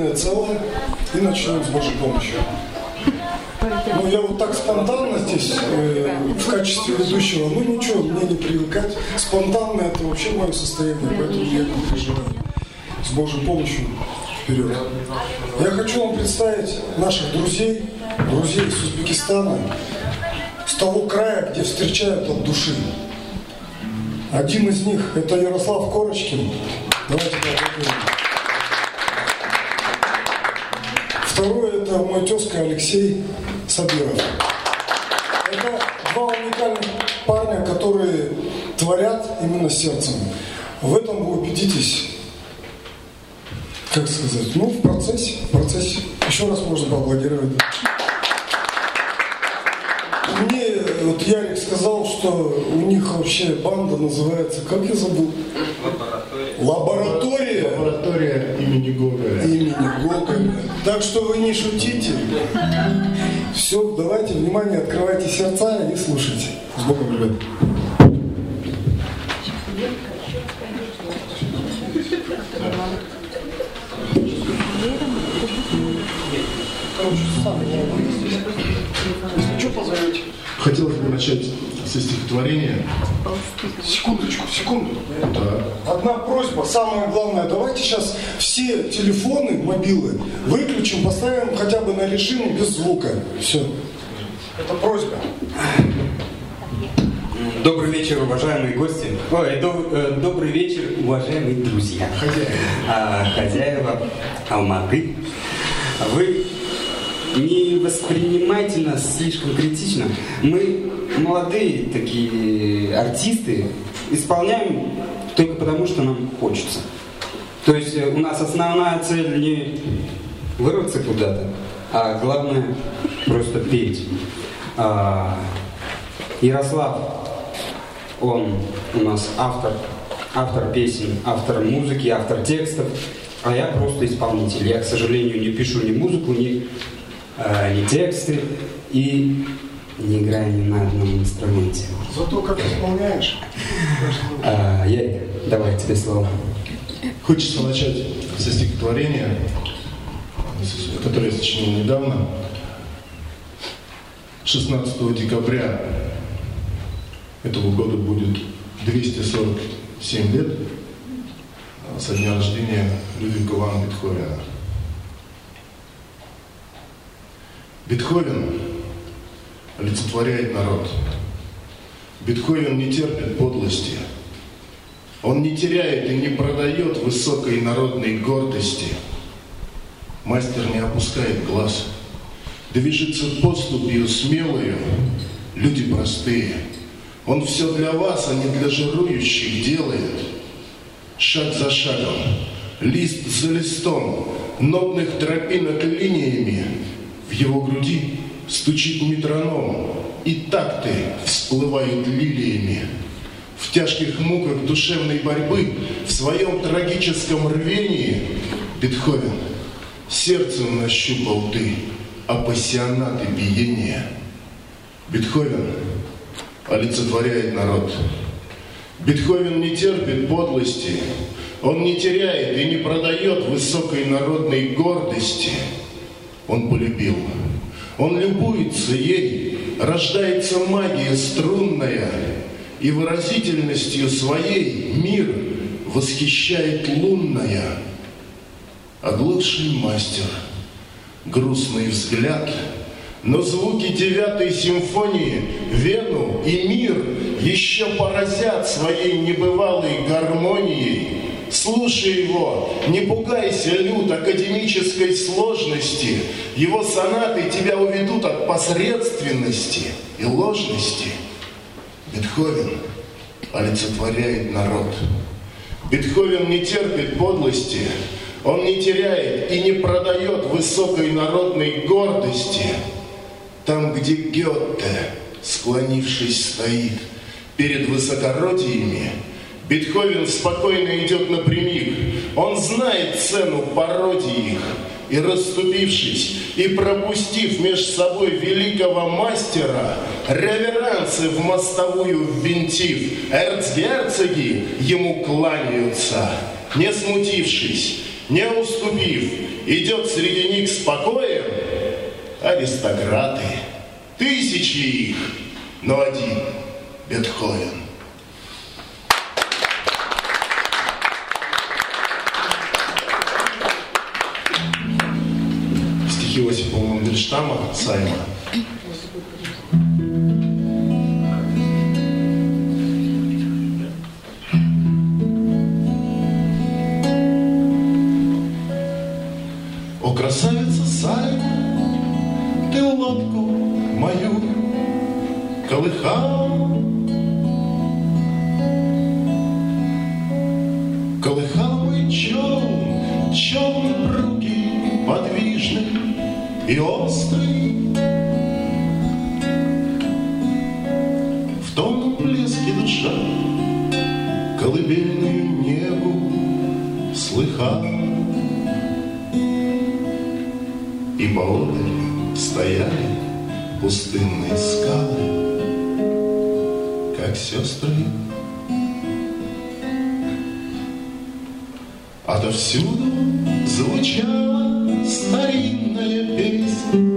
единое целое и начнем с Божьей помощью. Ну, я вот так спонтанно здесь, э, в качестве ведущего, ну ничего, мне не привыкать. Спонтанно это вообще мое состояние, поэтому я не переживаю. С Божьей помощью вперед. Я хочу вам представить наших друзей, друзей из Узбекистана, с того края, где встречают от души. Один из них – это Ярослав Корочкин. Давайте поаплодируем. Второй – это мой тезка Алексей Сабиров. Это два уникальных парня, которые творят именно сердцем. В этом вы убедитесь, как сказать, ну, в процессе, в процессе. Еще раз можно поаплодировать. Мне вот Ярик сказал, что у них вообще банда называется, как я забыл? Лаборатория. Имени Гоголя. Имени Гоголя. Так что вы не шутите. Все, давайте, внимание, открывайте сердца и слушайте. С Богом, ребят. Что позовете? Хотелось бы начать со стихотворения. Секундочку, секунду. Да. Одна просьба, самое главное, давайте сейчас все телефоны, мобилы выключим, поставим хотя бы на режим без звука. Все. Это просьба. Добрый вечер, уважаемые гости. Ой, доб- э, добрый вечер, уважаемые друзья. Хозяева. А, хозяева Алматы. Вы не воспринимайте нас слишком критично. Мы молодые такие артисты, исполняем только потому, что нам хочется. То есть э, у нас основная цель не вырваться куда-то, а главное просто петь. А, Ярослав, он у нас автор, автор песен, автор музыки, автор текстов, а я просто исполнитель. Я, к сожалению, не пишу ни музыку, ни, ни тексты и не играю ни на одном инструменте. Зато как исполняешь. А, Ярик, давай тебе слово. Хочется начать со стихотворения, которое я сочинил недавно. 16 декабря этого года будет 247 лет со дня рождения Людвига ван Бетховена. Бетховен олицетворяет народ. Бетховен не терпит подлости. Он не теряет и не продает высокой народной гордости. Мастер не опускает глаз. Движется поступью смелою, люди простые. Он все для вас, а не для жирующих делает. Шаг за шагом, лист за листом, нотных тропинок линиями. В его груди стучит метроном, и такты всплывают лилиями. В тяжких муках душевной борьбы, в своем трагическом рвении Бетховен сердцем нащупал ты апассионаты биения. Бетховен олицетворяет народ. Бетховен не терпит подлости, он не теряет и не продает высокой народной гордости. Он полюбил, он любуется ей, рождается магия струнная, и выразительностью своей мир восхищает лунная. Оглохший мастер, грустный взгляд, но звуки девятой симфонии Вену и мир еще поразят своей небывалой гармонией. Слушай его, не пугайся, люд, академической сложности. Его сонаты тебя уведут от посредственности и ложности. Бетховен олицетворяет народ. Бетховен не терпит подлости, он не теряет и не продает высокой народной гордости. Там, где Гетте, склонившись, стоит перед высокородиями, Бетховен спокойно идет напрямик. Он знает цену пародии их. И расступившись, и пропустив меж собой великого мастера, реверансы в мостовую ввинтив, эрцгерцоги ему кланяются. Не смутившись, не уступив, идет среди них спокоем аристократы. Тысячи их, но один Бетховен. штамма Сайма. О, красавица Сайма, ты лодку мою колыхала, колыбельную негу слыхал. И поодаль стояли пустынные скалы, как сестры. Отовсюду а звучала старинная песня,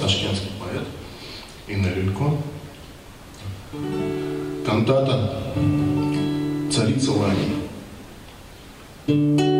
Ташкентский поэт, Инна Илько. Кантата «Царица Лани».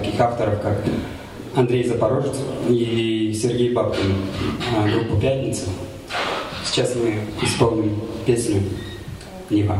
Таких авторов, как Андрей Запорожец и Сергей Бабкин, а, группа «Пятница». Сейчас мы исполним песню «Нева».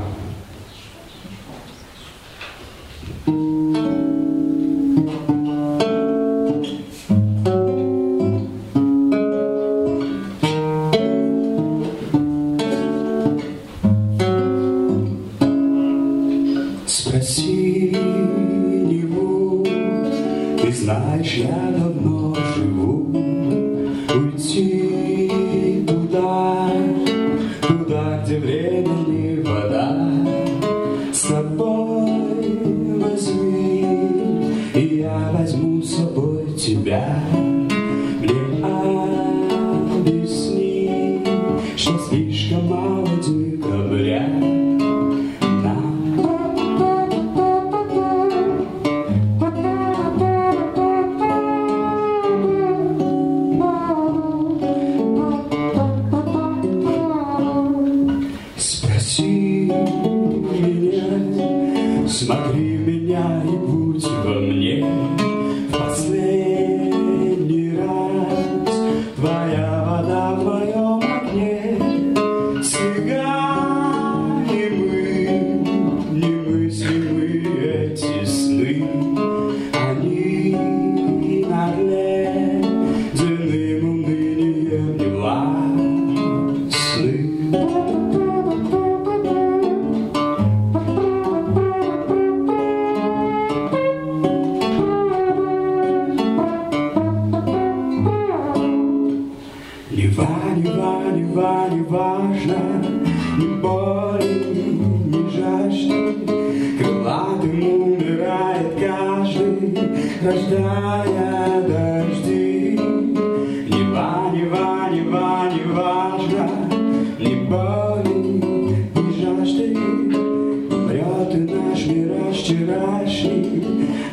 Мираж вчерашний,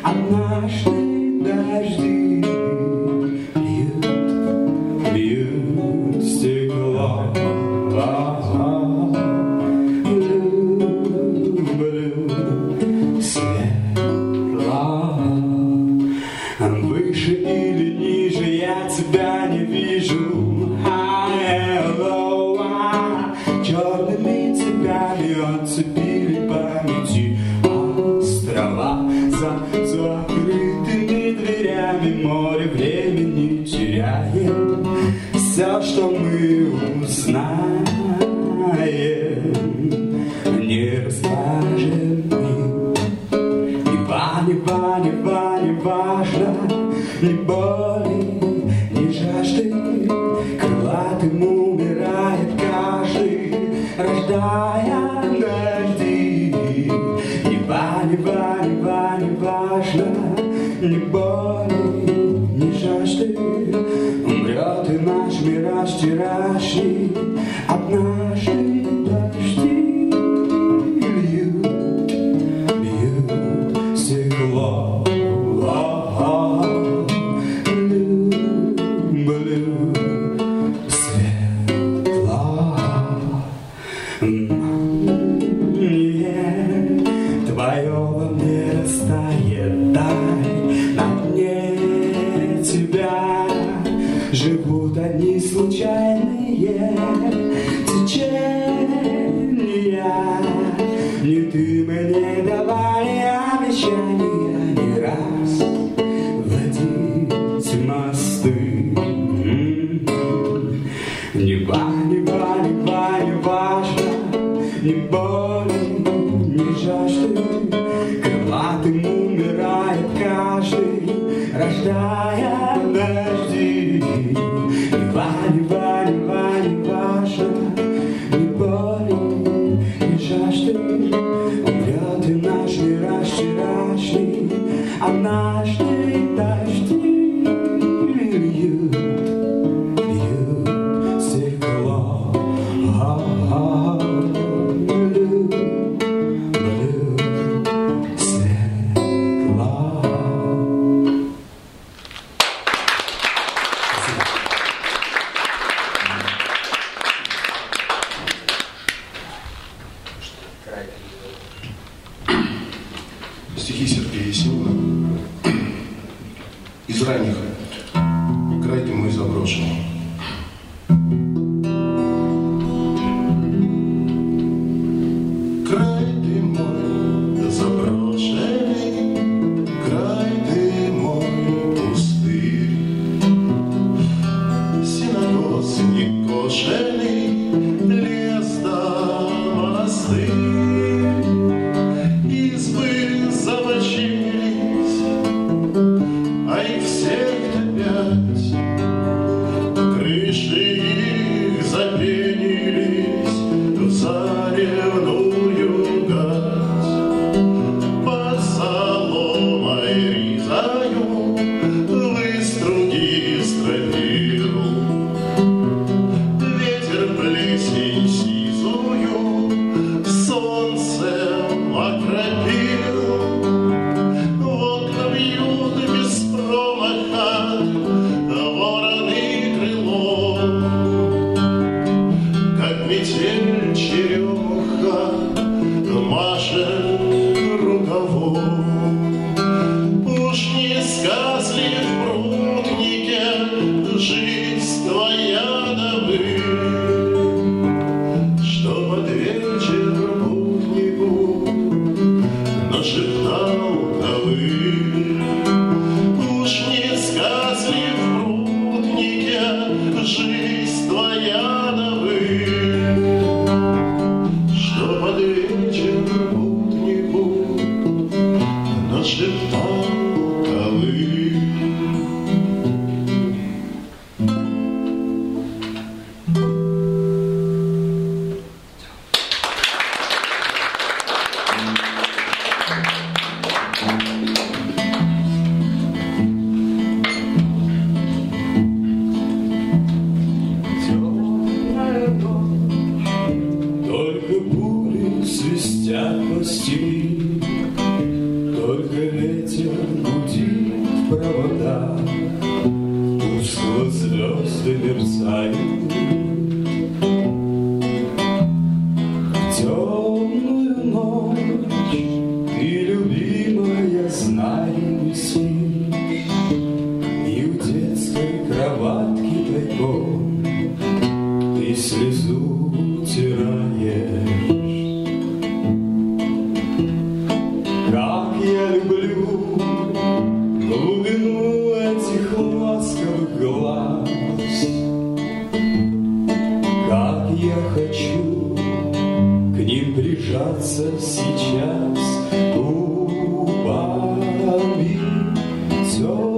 однажды дожди. So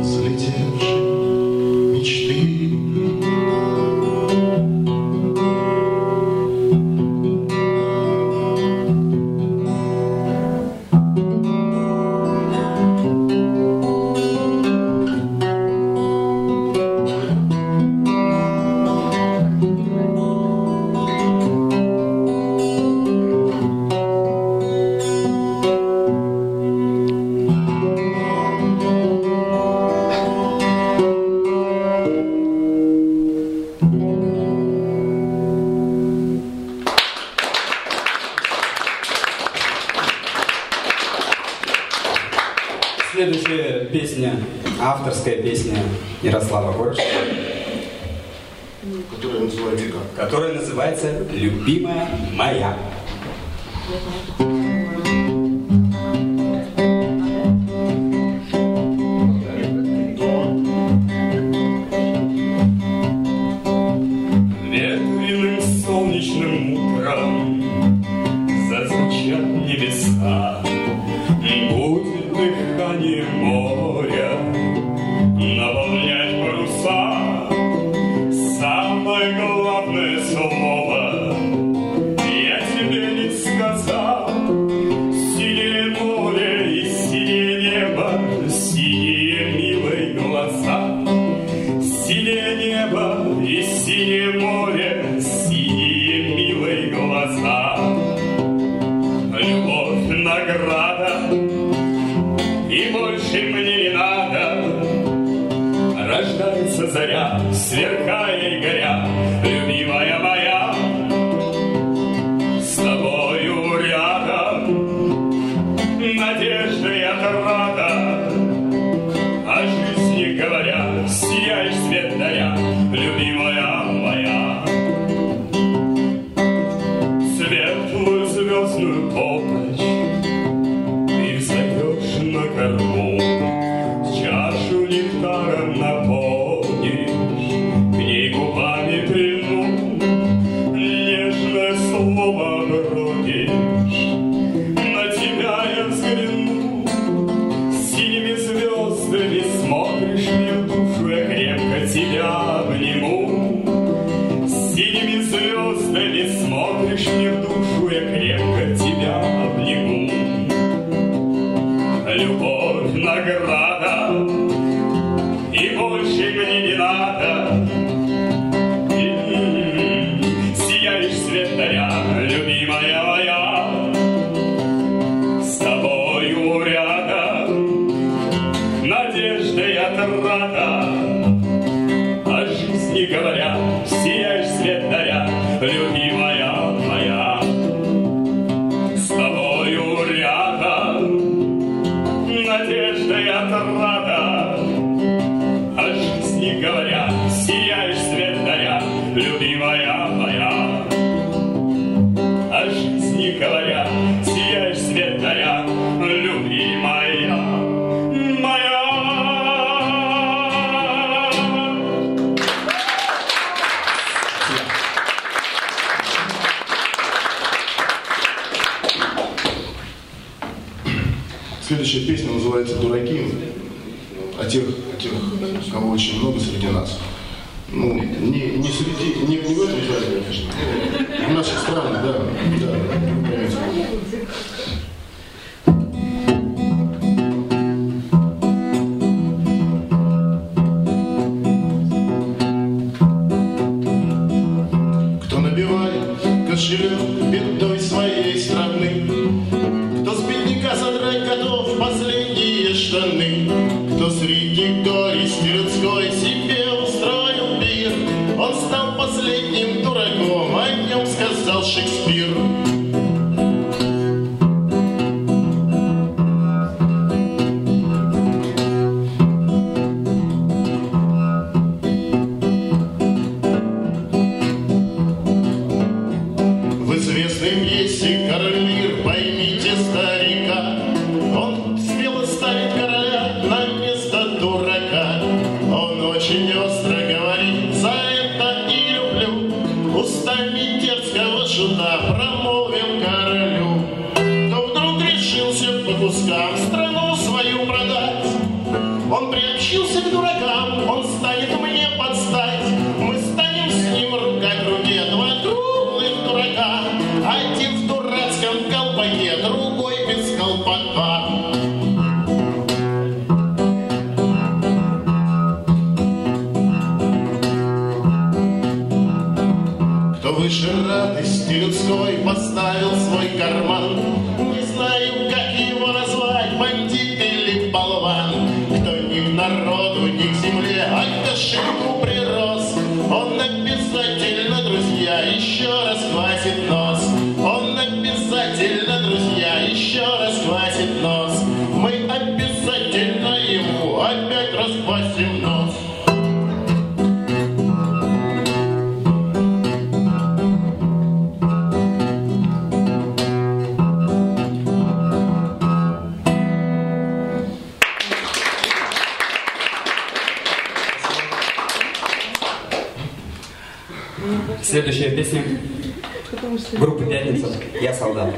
взлетел. Конечно. В наших странах, да, да, «Я солдат».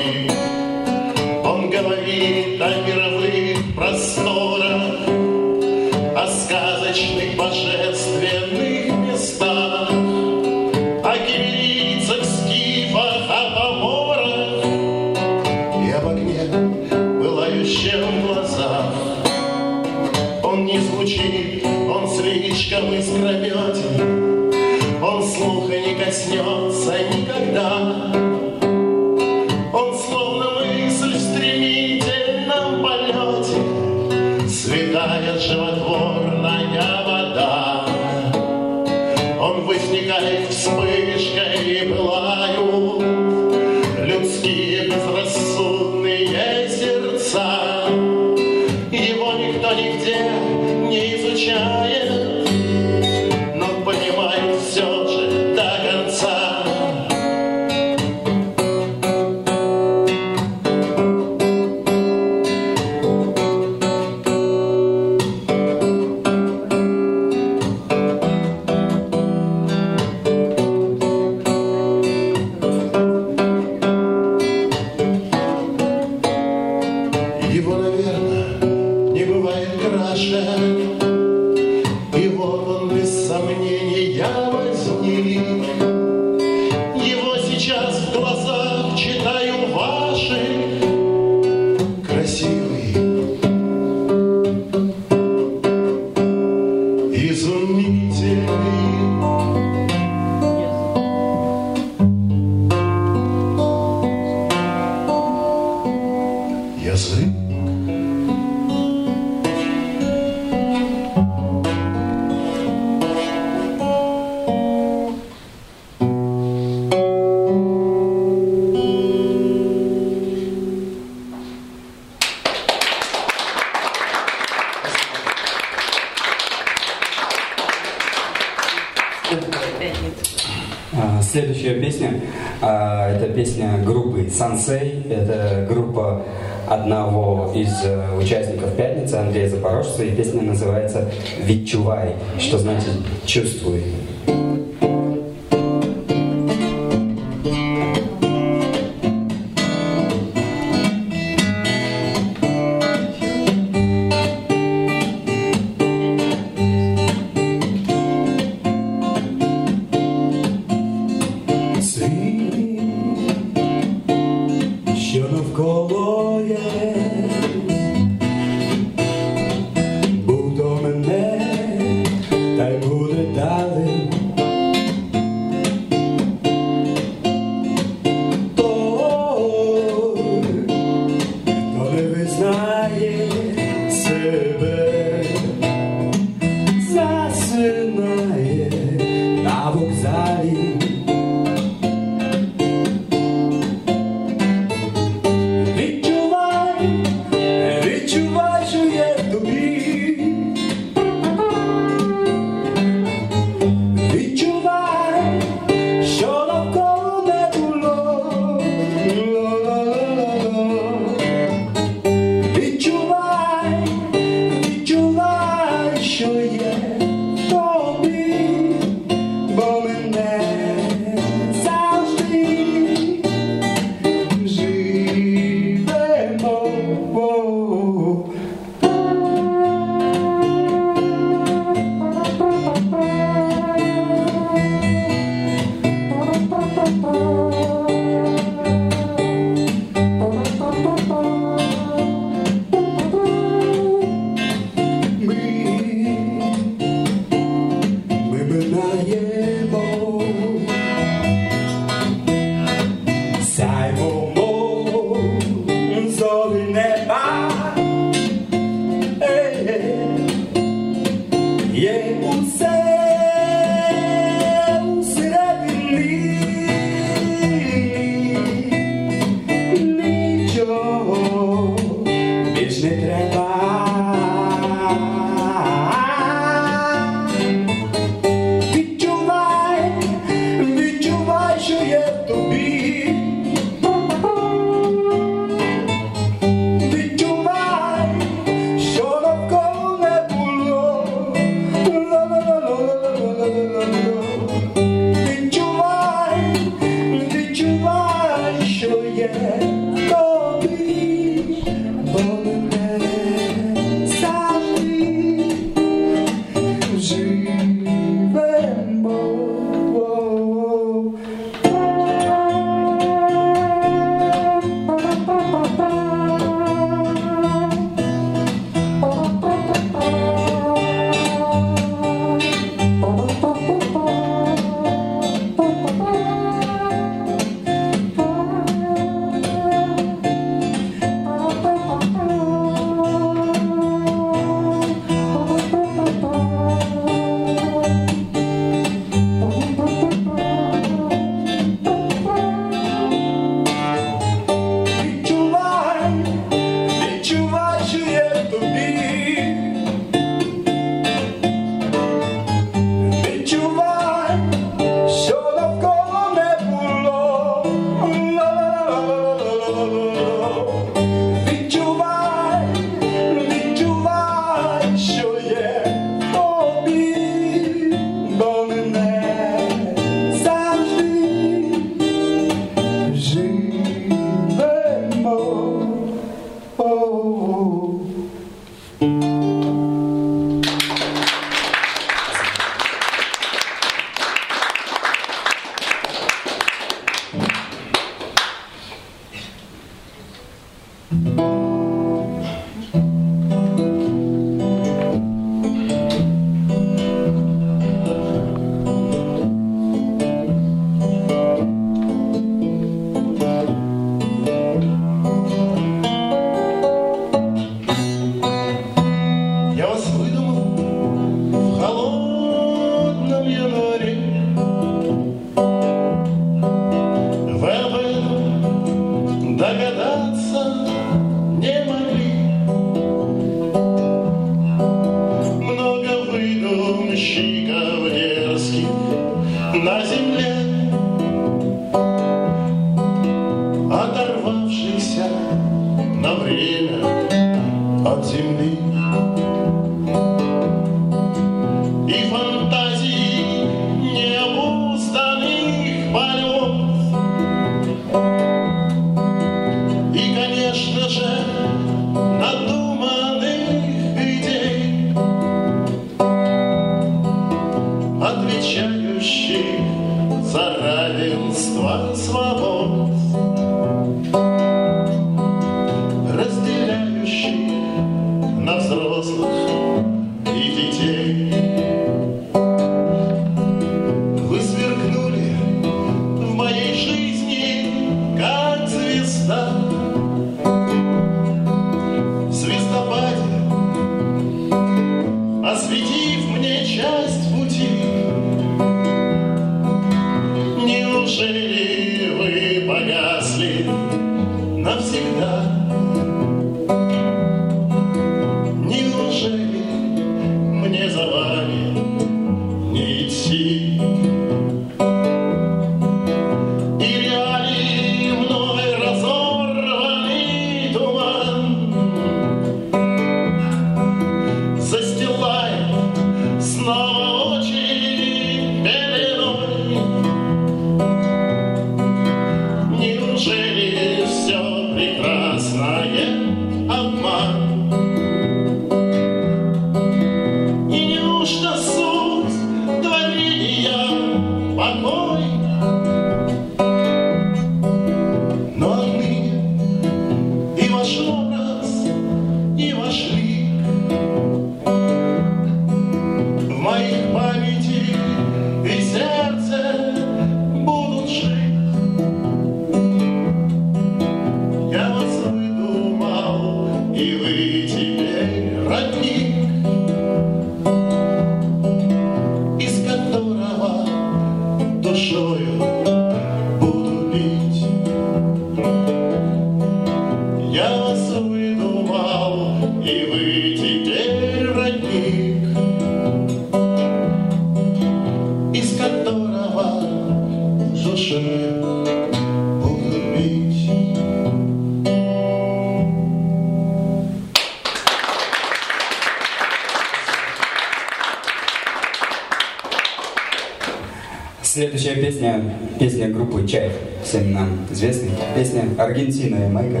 песня группы Чай всем нам известной, песня «Аргентина и Майка».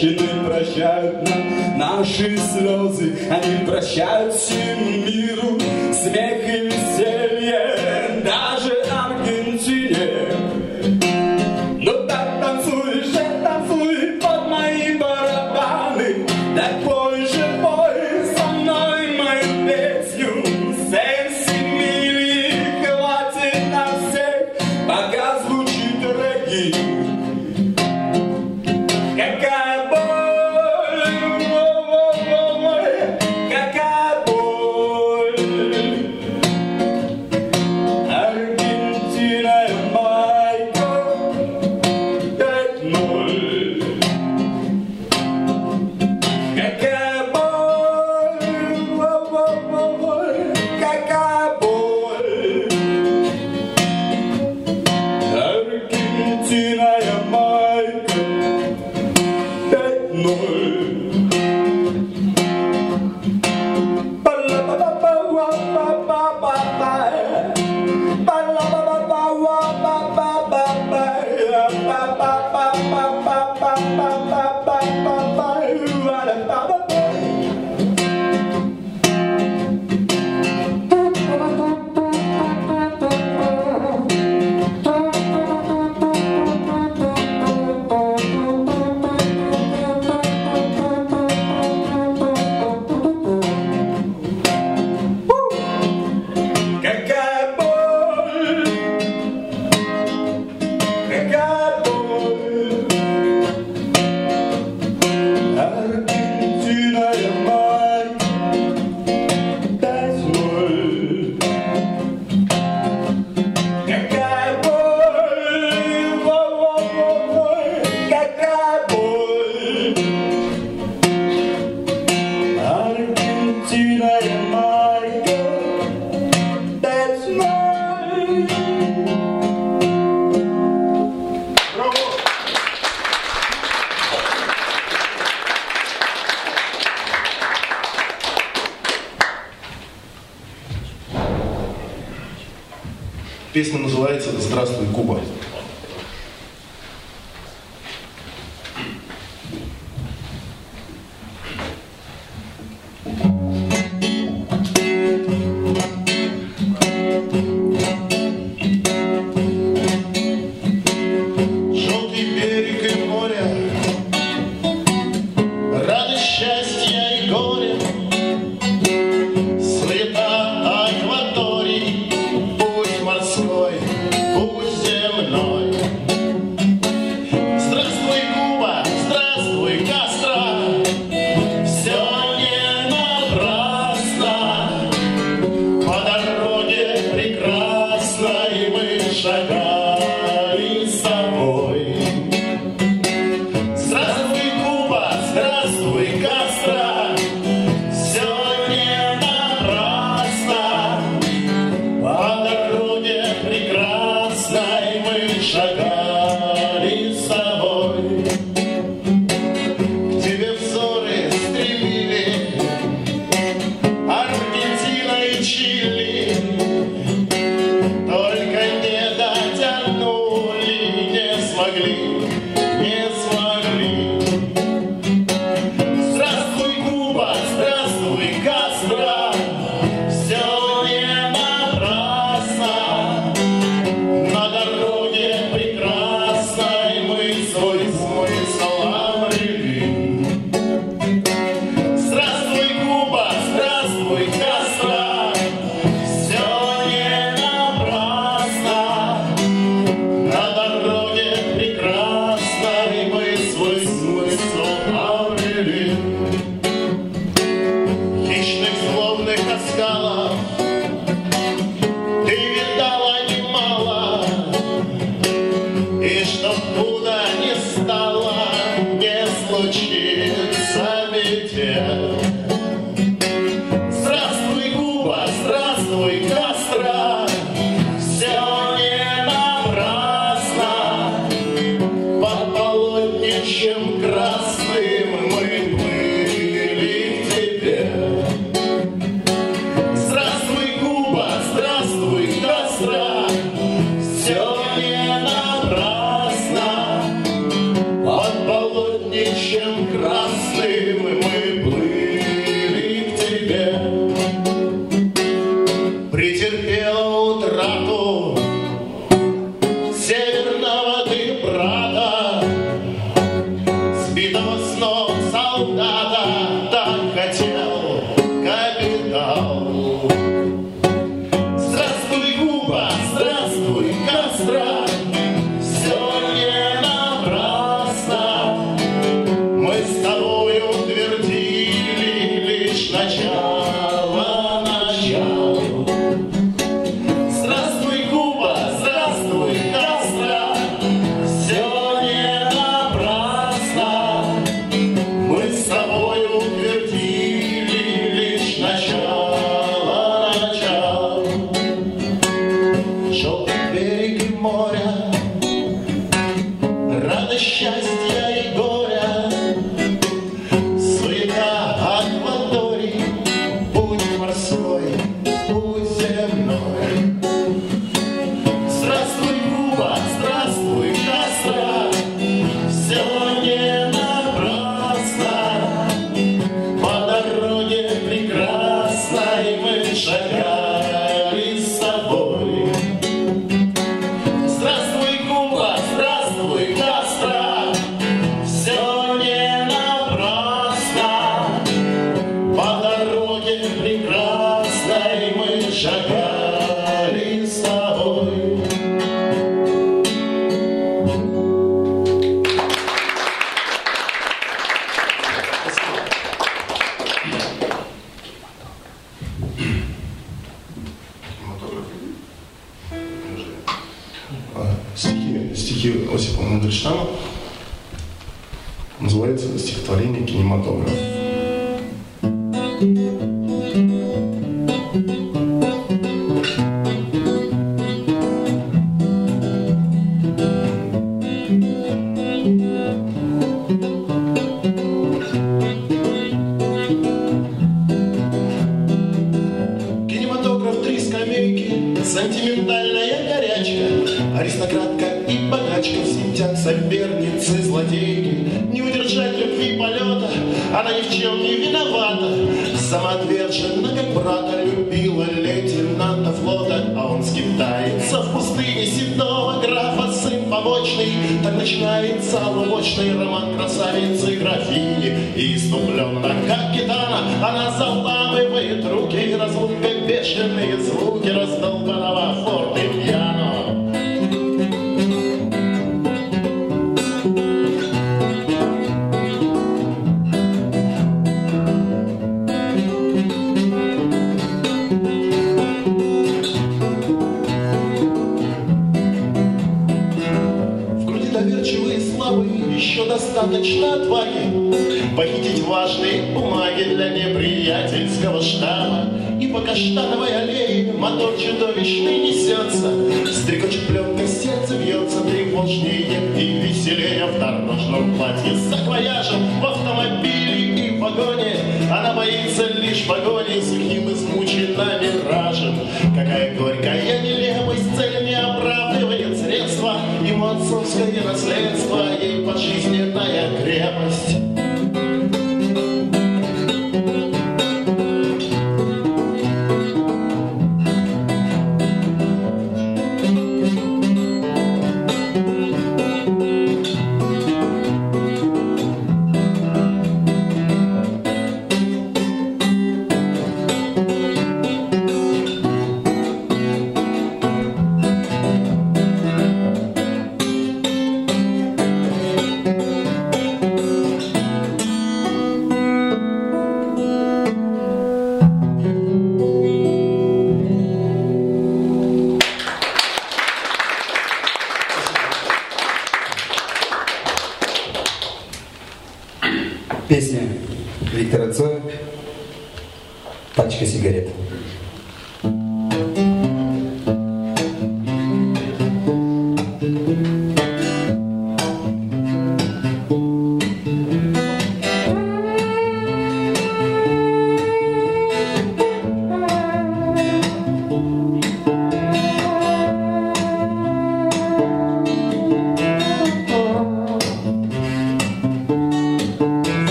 Женщины прощают нам наши слезы, они прощают всему миру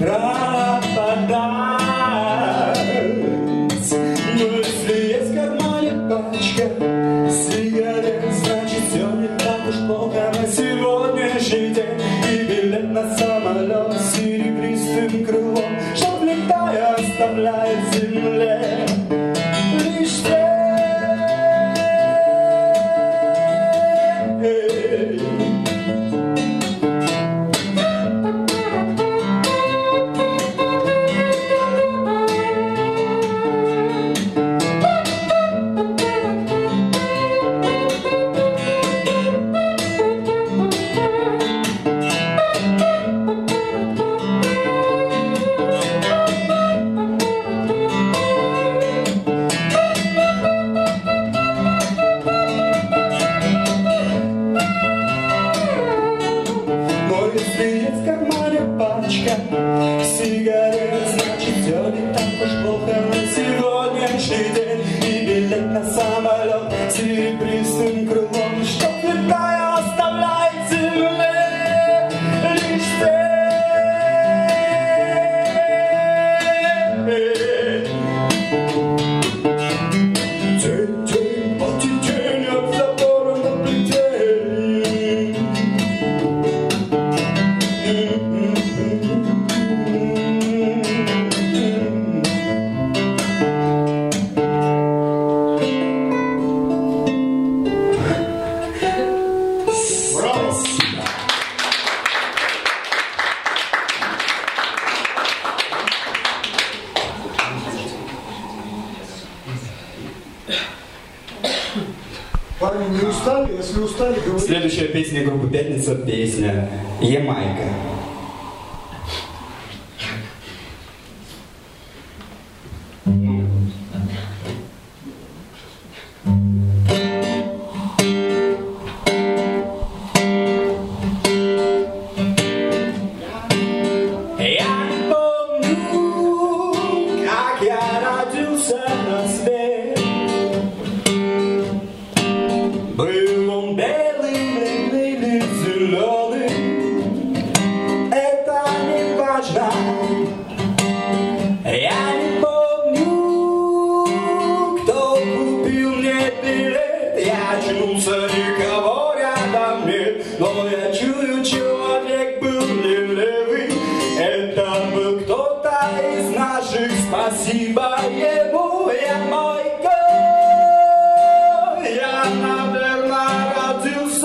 пропадать.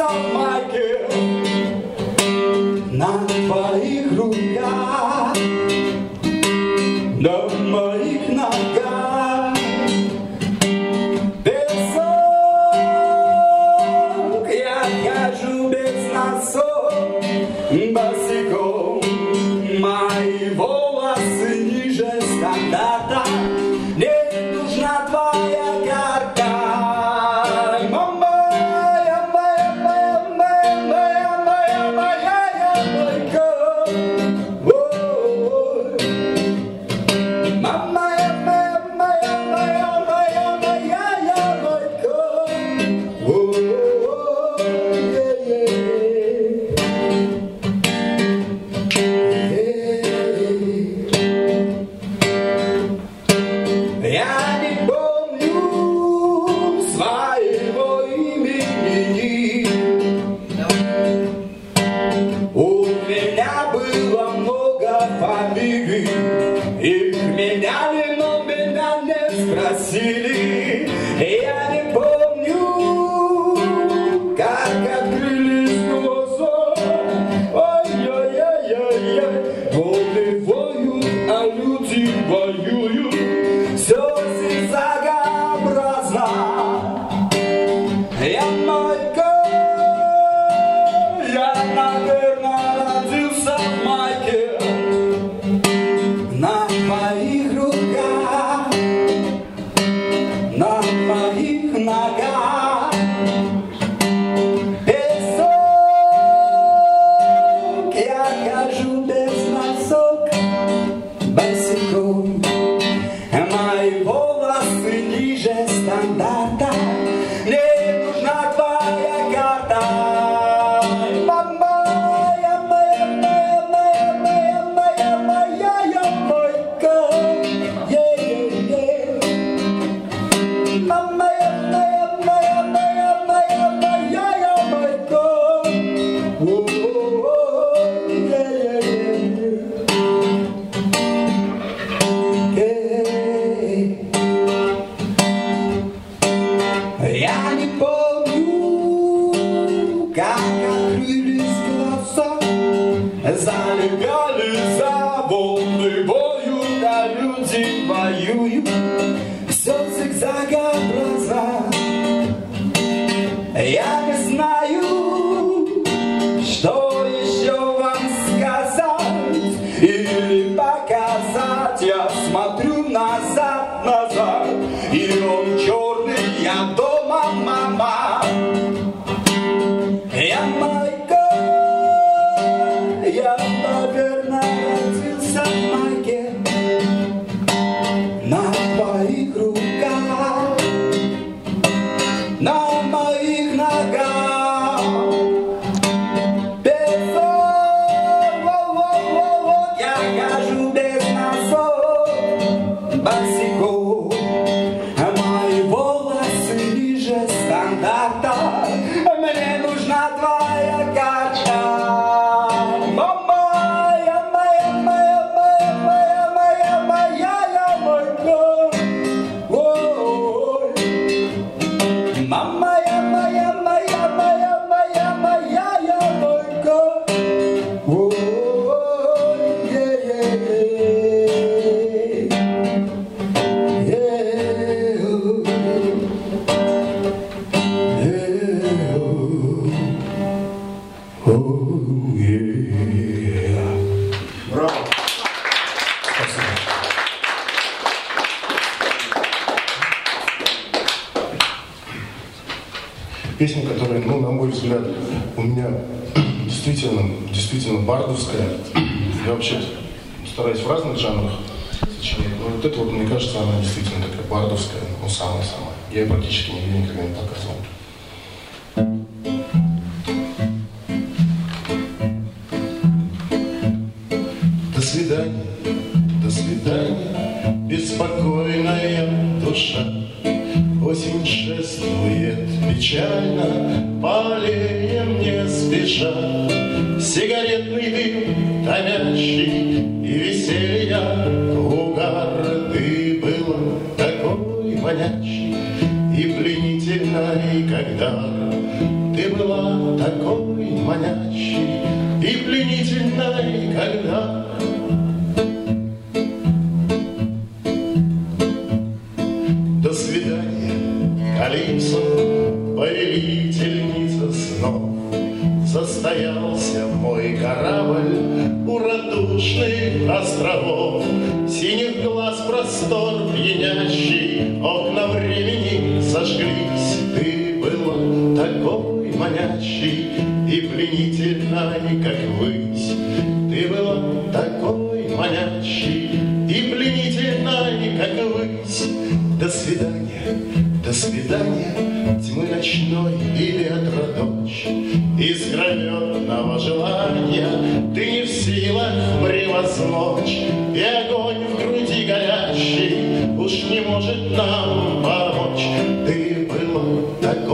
Родился в Майке на и он черный, я дома, мама. разных жанрах сочиняет, но вот это вот, мне кажется, она действительно такая бардовская, ну, самая-самая. Я ее практически нигде никогда не показывал. делах превозмочь И огонь в груди горящий Уж не может нам помочь Ты был. так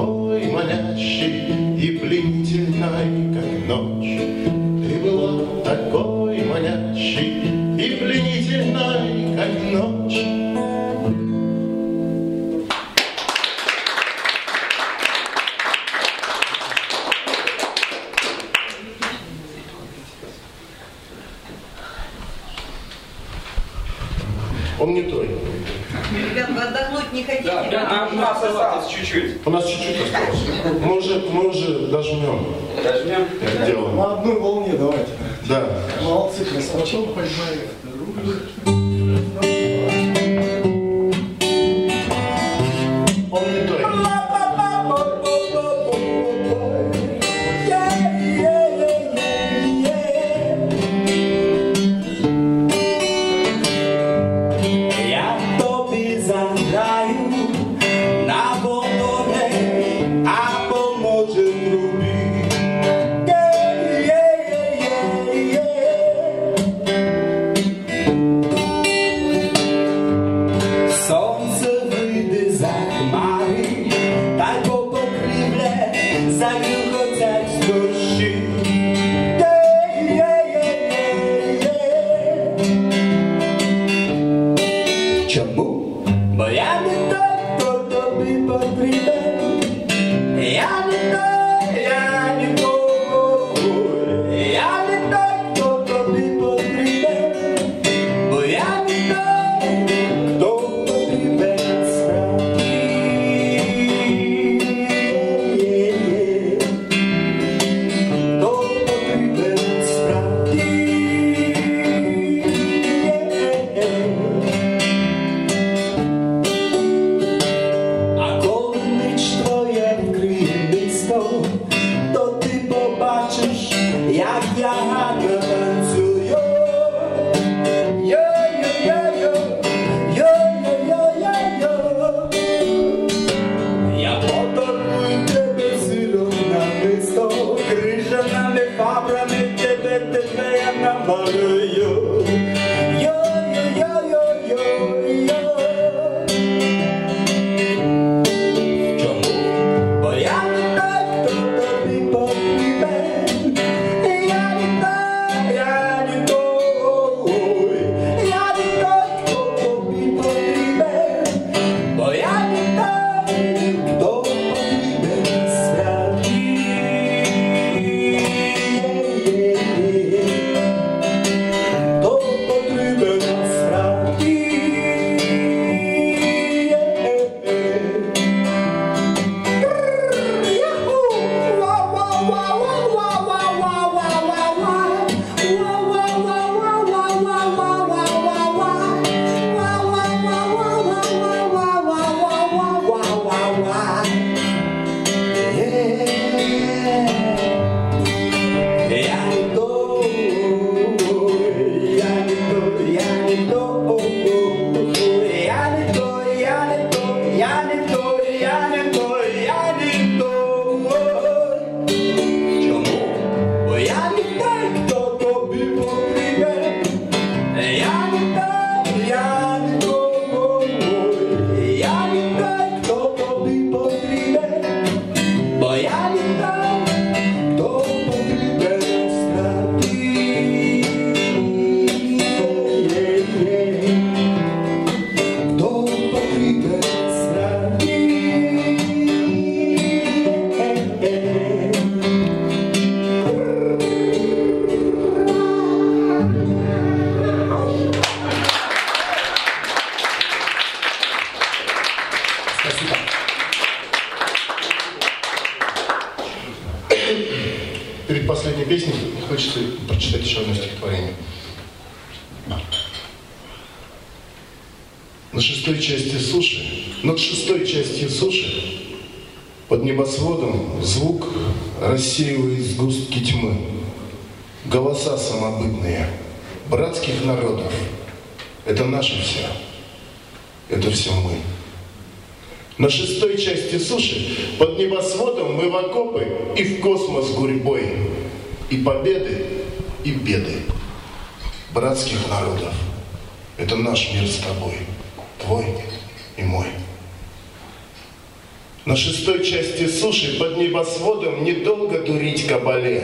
суши под небосводом недолго дурить кабале.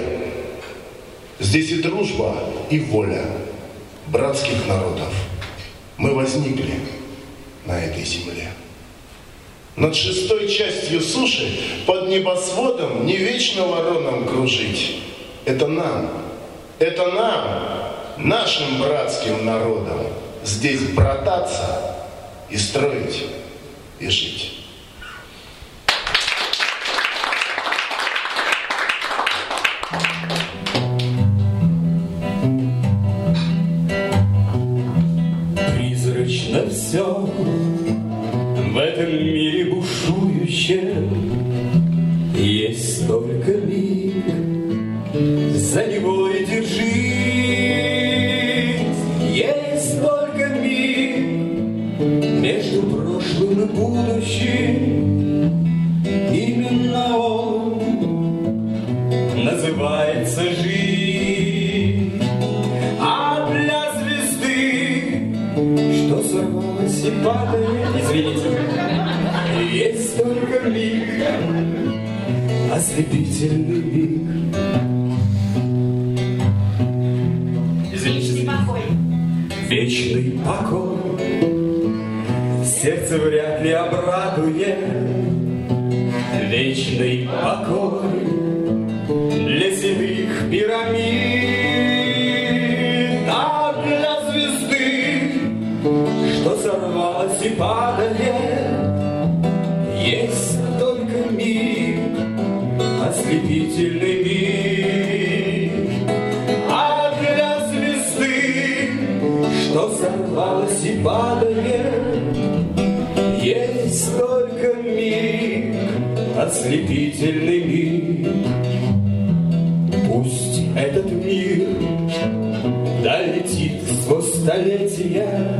Здесь и дружба, и воля братских народов. Мы возникли на этой земле. Над шестой частью суши под небосводом не вечно вороном кружить. Это нам, это нам, нашим братским народам, здесь брататься и строить Призрачно все в этом мире бушующем Есть только миг, за него и держись. Есть только миг между прошлым и будущим ослепительный миг. Извините, вечный покой, сердце вряд ли обрадует, вечный покой для седых пирамид, а для звезды что сорвалось и падает. Ослепительный миг. А для звезды, что сорвалось и падает, есть только миг, ослепительный миг. Пусть этот мир долетит сквозь столетия,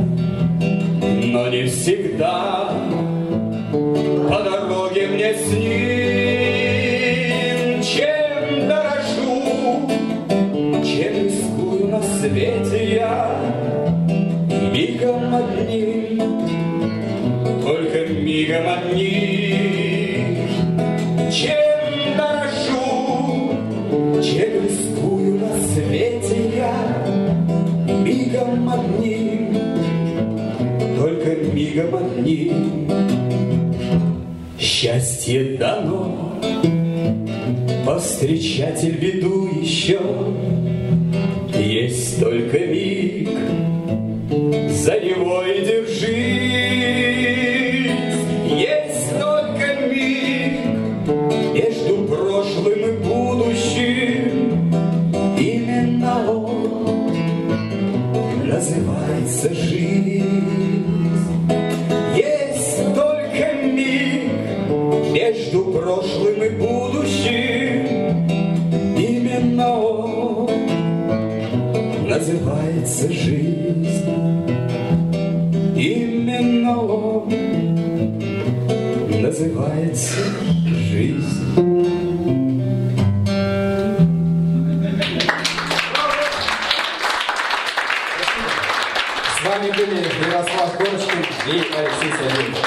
вами были Ярослав Корочкин и Алексей Савельев.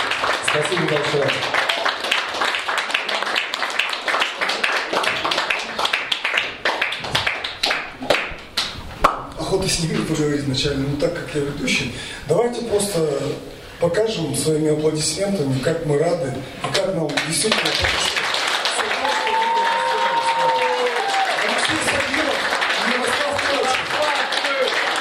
Спасибо большое. охота с ними поговорить вначале, но так как я ведущий, давайте просто покажем своими аплодисментами, как мы рады и как нам действительно Алексей Савельев и Ярослав Корочкин.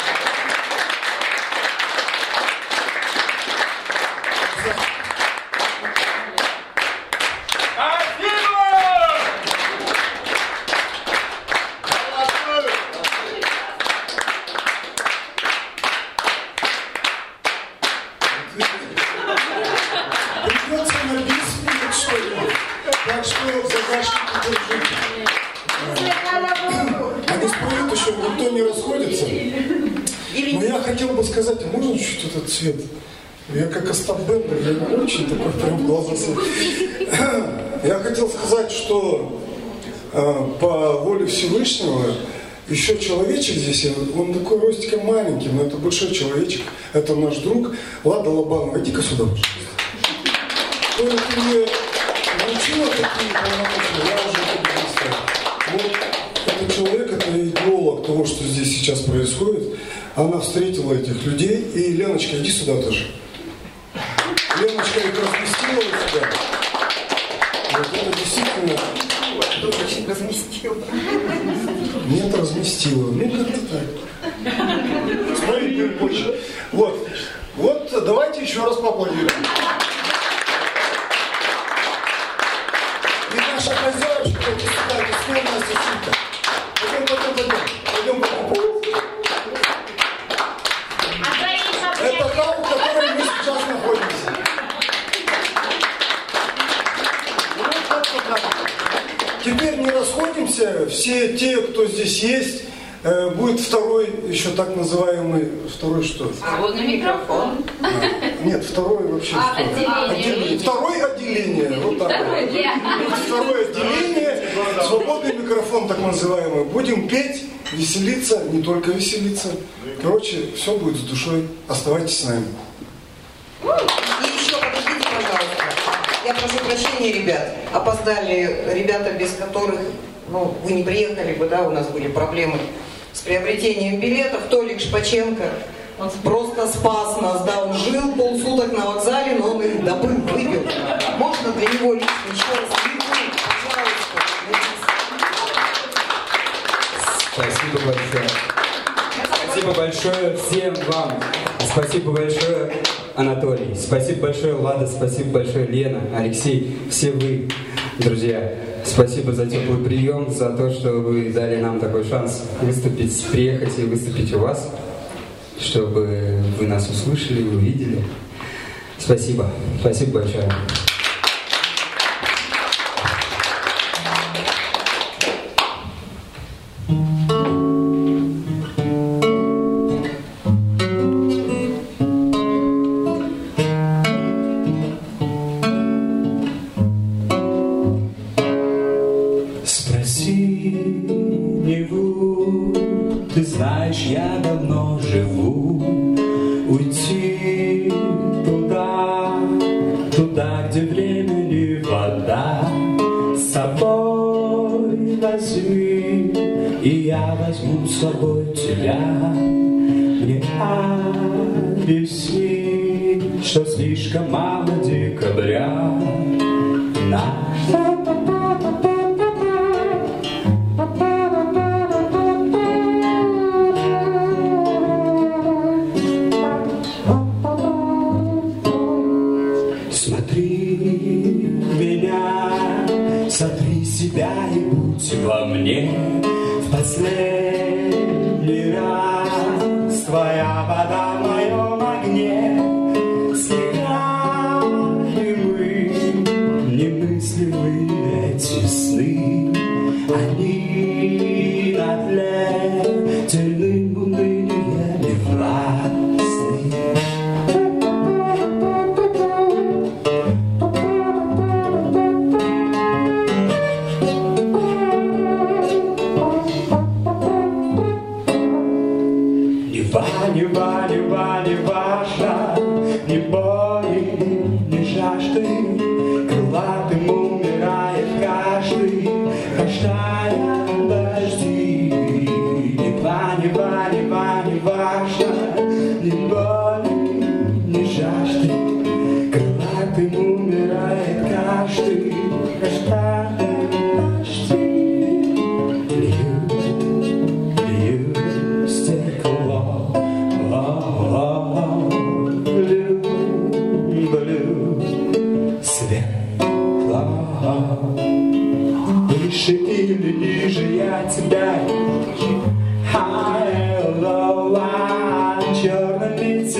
Придется написывать что-нибудь. Так что загашники держите. Они спорят еще, никто не расходится. Но я хотел бы сказать, а можно чуть этот цвет? Я как Остап Бендер, я не очень такой прям глаза св- Я хотел сказать, что э, по воле Всевышнего еще человечек здесь, он такой ростиком маленький, но это большой человечек, это наш друг. Лада Лобанова, иди-ка сюда, пожалуйста. Уже это. Вот этот человек, это идеолог того, что здесь сейчас происходит. Она встретила этих людей. И, Леночка, иди сюда тоже. Леночка их разместила у себя. Вот это действительно... Очень разместила. Нет, разместила. Ну, как-то так. Смотри, позже. Вот. Вот давайте давайте еще раз поаплодируем. И наша хозяюшка, вот сюда, это снова Настя Симка. Пойдем, пойдем, пойдем. Пойдем, пойдем. Это та, в которой мы сейчас находимся. Ну, вот как-то так. Теперь не расходимся, все те, кто здесь есть, э, будет второй, еще так называемый, Свободный микрофон. Нет, второе вообще А, что? отделение. Второе отделение. Вот так Второе вот. отделение. Второе отделение. Свободный микрофон, так называемый. Будем петь, веселиться, не только веселиться. Короче, все будет с душой. Оставайтесь с нами. И еще подождите, пожалуйста. Я прошу прощения, ребят. Опоздали ребята, без которых ну, вы не приехали бы, да, у нас были проблемы с приобретением билетов. Толик Шпаченко он просто спас нас, да, он жил полсуток на вокзале, но он их добыл, вывел. Можно для него лично еще раз. Спасибо большое. Спасибо большое всем вам. Спасибо большое, Анатолий. Спасибо большое, Лада. Спасибо большое, Лена, Алексей. Все вы, друзья. Спасибо за теплый прием, за то, что вы дали нам такой шанс выступить, приехать и выступить у вас, чтобы вы нас услышали, увидели. Спасибо. Спасибо большое.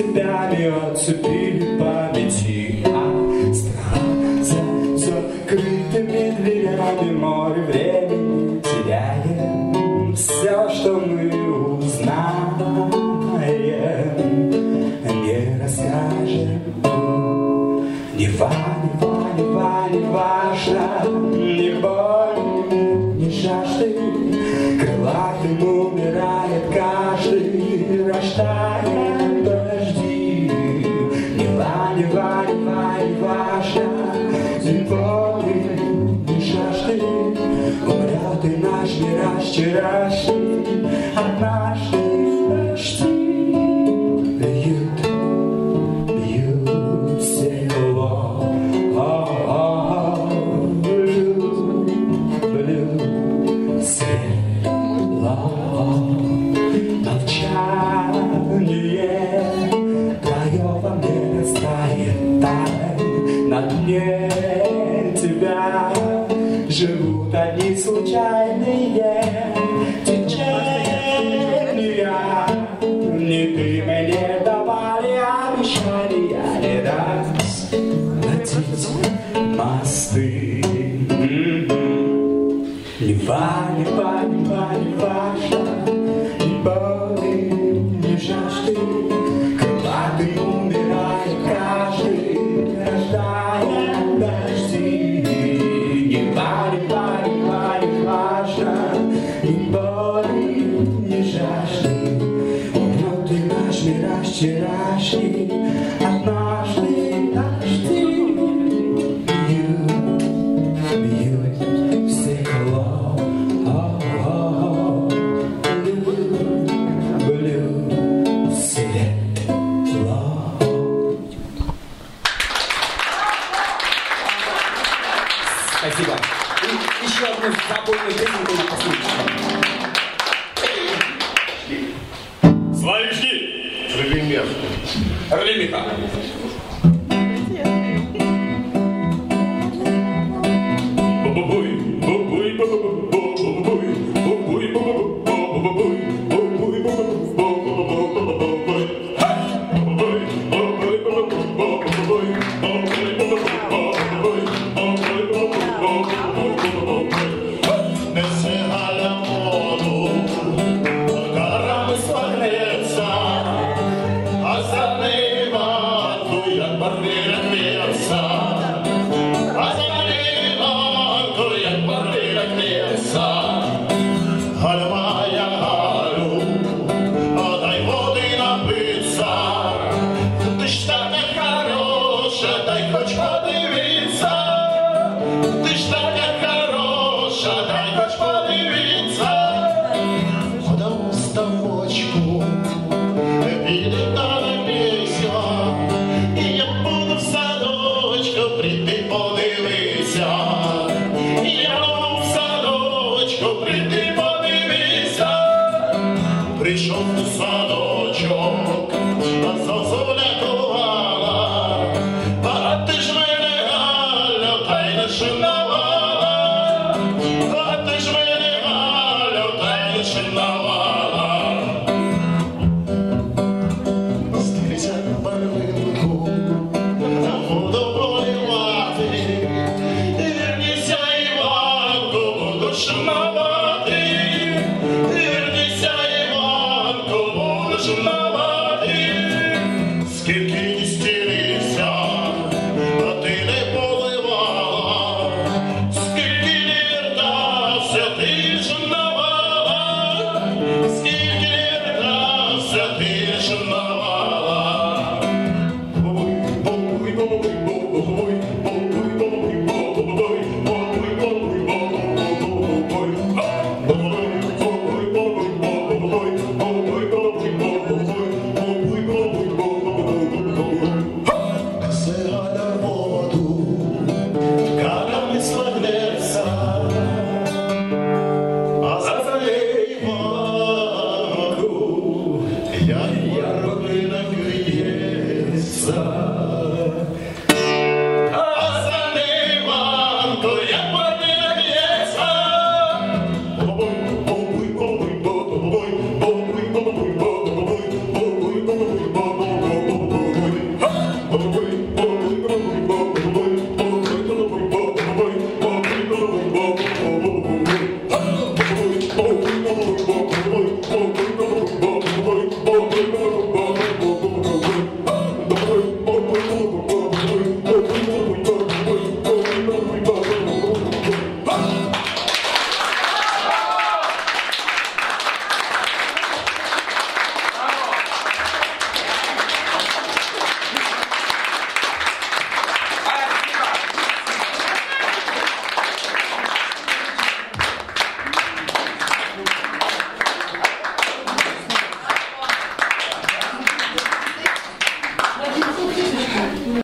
черными цепями отцепили